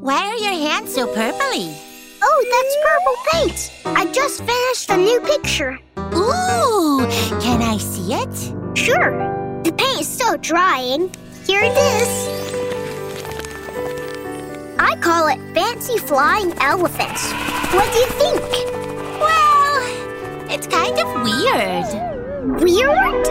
Why are your hands so purpley? Oh, that's purple paint. I just finished a new picture. Ooh, can I see it? Sure. The paint is still drying. Here it is. I call it Fancy Flying Elephants. What do you think? Well, it's kind of weird. Weird?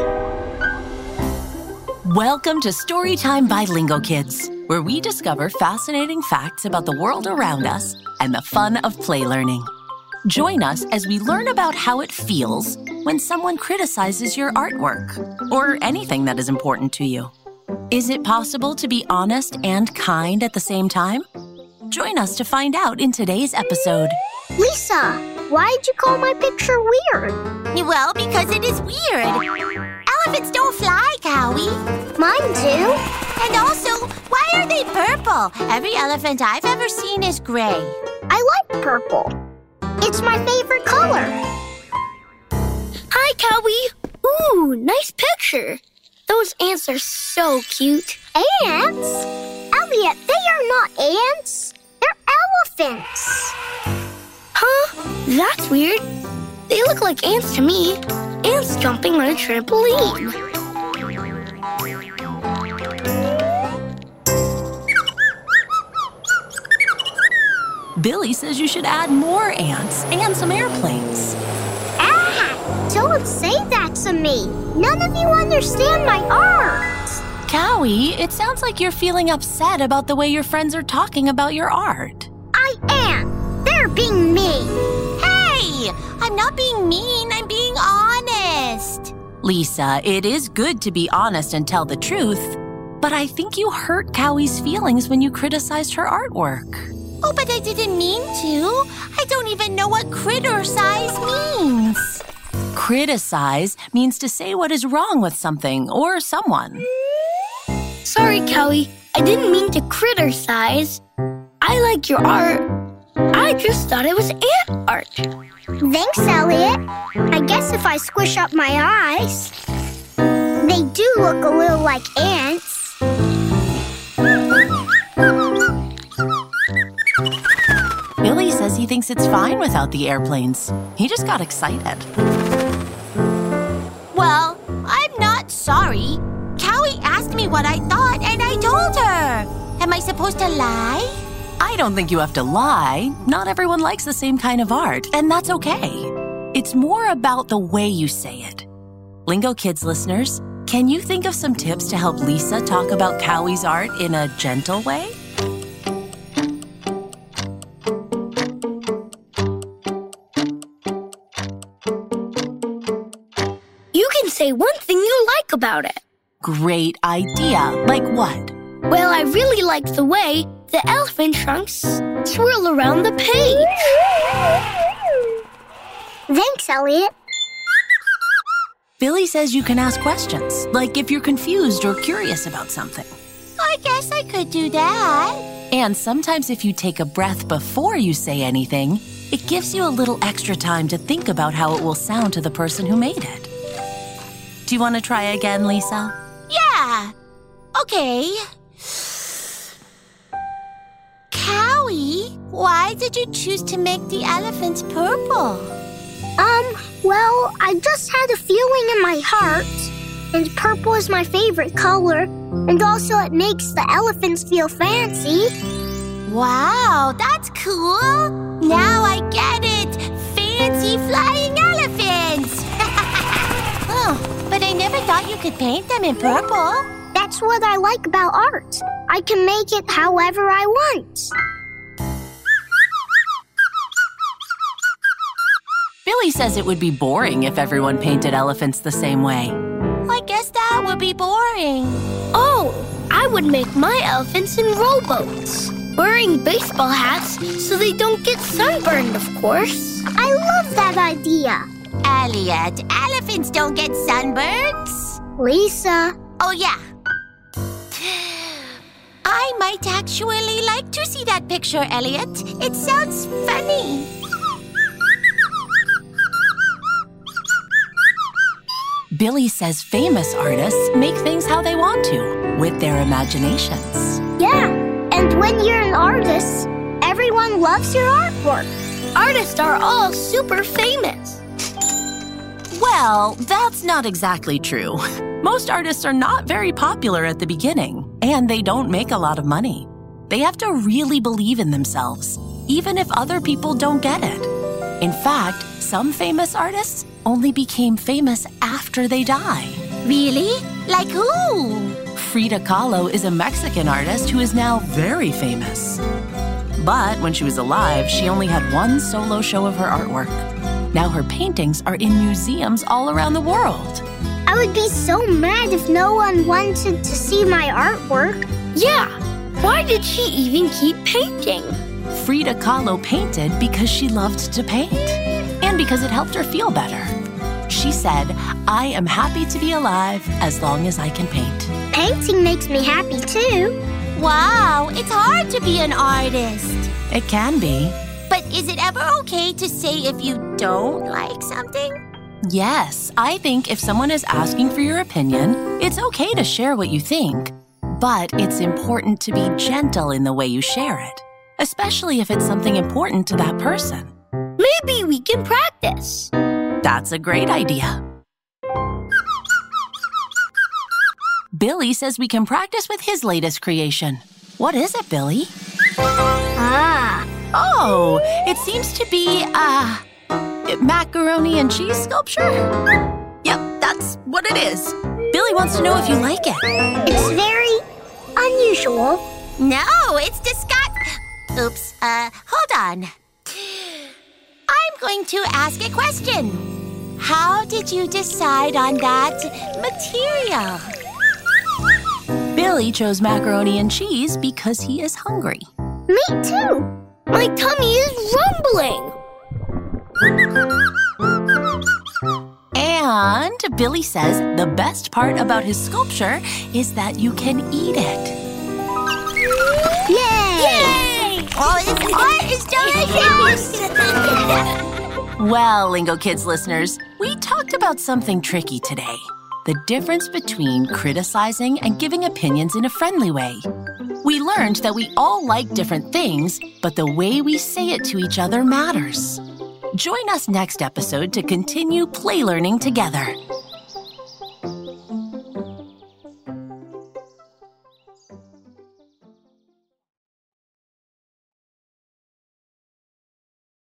Welcome to Storytime by Lingo Kids, where we discover fascinating facts about the world around us and the fun of play learning. Join us as we learn about how it feels when someone criticizes your artwork or anything that is important to you. Is it possible to be honest and kind at the same time? Join us to find out in today's episode. Lisa, why did you call my picture weird? Well, because it is weird. Elephants don't fly, Cowy. Mine do. And purple? Every elephant I've ever seen is gray. I like purple. It's my favorite color. Hi, Cowy. Ooh, nice picture. Those ants are so cute. Ants? Elliot, they are not ants. They're elephants. Huh? That's weird. They look like ants to me. Ants jumping on a trampoline. Billy says you should add more ants and some airplanes. Ah! Don't say that to me. None of you understand my art. Cowy, it sounds like you're feeling upset about the way your friends are talking about your art. I am. They're being mean. Hey, I'm not being mean. I'm being honest. Lisa, it is good to be honest and tell the truth, but I think you hurt Cowy's feelings when you criticized her artwork. Oh, but I didn't mean to. I don't even know what critter size means. Criticize means to say what is wrong with something or someone. Sorry, Cowy. I didn't mean to criticize. I like your art. I just thought it was ant art. Thanks, Elliot. I guess if I squish up my eyes, they do look a little like ants. Billy says he thinks it's fine without the airplanes. He just got excited. Well, I'm not sorry. Cowy asked me what I thought, and I told her. Am I supposed to lie? I don't think you have to lie. Not everyone likes the same kind of art, and that's okay. It's more about the way you say it. Lingo Kids listeners, can you think of some tips to help Lisa talk about Cowy's art in a gentle way? Say one thing you like about it. Great idea. Like what? Well, I really like the way the elephant trunks swirl around the page. Thanks, Elliot. Billy says you can ask questions, like if you're confused or curious about something. I guess I could do that. And sometimes, if you take a breath before you say anything, it gives you a little extra time to think about how it will sound to the person who made it. Do you want to try again, Lisa? Yeah. Okay. Cowy, why did you choose to make the elephants purple? Um, well, I just had a feeling in my heart. And purple is my favorite color. And also, it makes the elephants feel fancy. Wow, that's cool. Now I get it. Fancy flying you could paint them in purple. That's what I like about art. I can make it however I want. Billy says it would be boring if everyone painted elephants the same way. I guess that would be boring. Oh, I would make my elephants in rowboats, wearing baseball hats so they don't get sunburned, of course. I love that idea. Elliot, elephants don't get sunburns. Lisa, Oh, yeah. I might actually like to see that picture, Elliot. It sounds funny. Billy says famous artists make things how they want to, with their imaginations. yeah. And when you're an artist, everyone loves your artwork. Artists are all super famous. Well, that's not exactly true. Most artists are not very popular at the beginning, and they don't make a lot of money. They have to really believe in themselves, even if other people don't get it. In fact, some famous artists only became famous after they die. Really? Like who? Frida Kahlo is a Mexican artist who is now very famous. But when she was alive, she only had one solo show of her artwork. Now her paintings are in museums all around the world. I would be so mad if no one wanted to see my artwork. Yeah, why did she even keep painting? Frida Kahlo painted because she loved to paint and because it helped her feel better. She said, I am happy to be alive as long as I can paint. Painting makes me happy too. Wow, it's hard to be an artist. It can be. But is it ever okay to say if you don't like something? Yes, I think if someone is asking for your opinion, it's okay to share what you think. But it's important to be gentle in the way you share it, especially if it's something important to that person. Maybe we can practice. That's a great idea. Billy says we can practice with his latest creation. What is it, Billy? Ah, Oh, it seems to be a macaroni and cheese sculpture. Yep, that's what it is. Billy wants to know if you like it. it's very unusual. No, it's disgust. Oops, uh, hold on. I'm going to ask a question. How did you decide on that material? Billy chose macaroni and cheese because he is hungry. Me too. My tummy is rumbling. And Billy says the best part about his sculpture is that you can eat it. Yay! Oh, this art is delicious! Well, Lingo Kids listeners, we talked about something tricky today the difference between criticizing and giving opinions in a friendly way. We learned that we all like different things, but the way we say it to each other matters. Join us next episode to continue play learning together.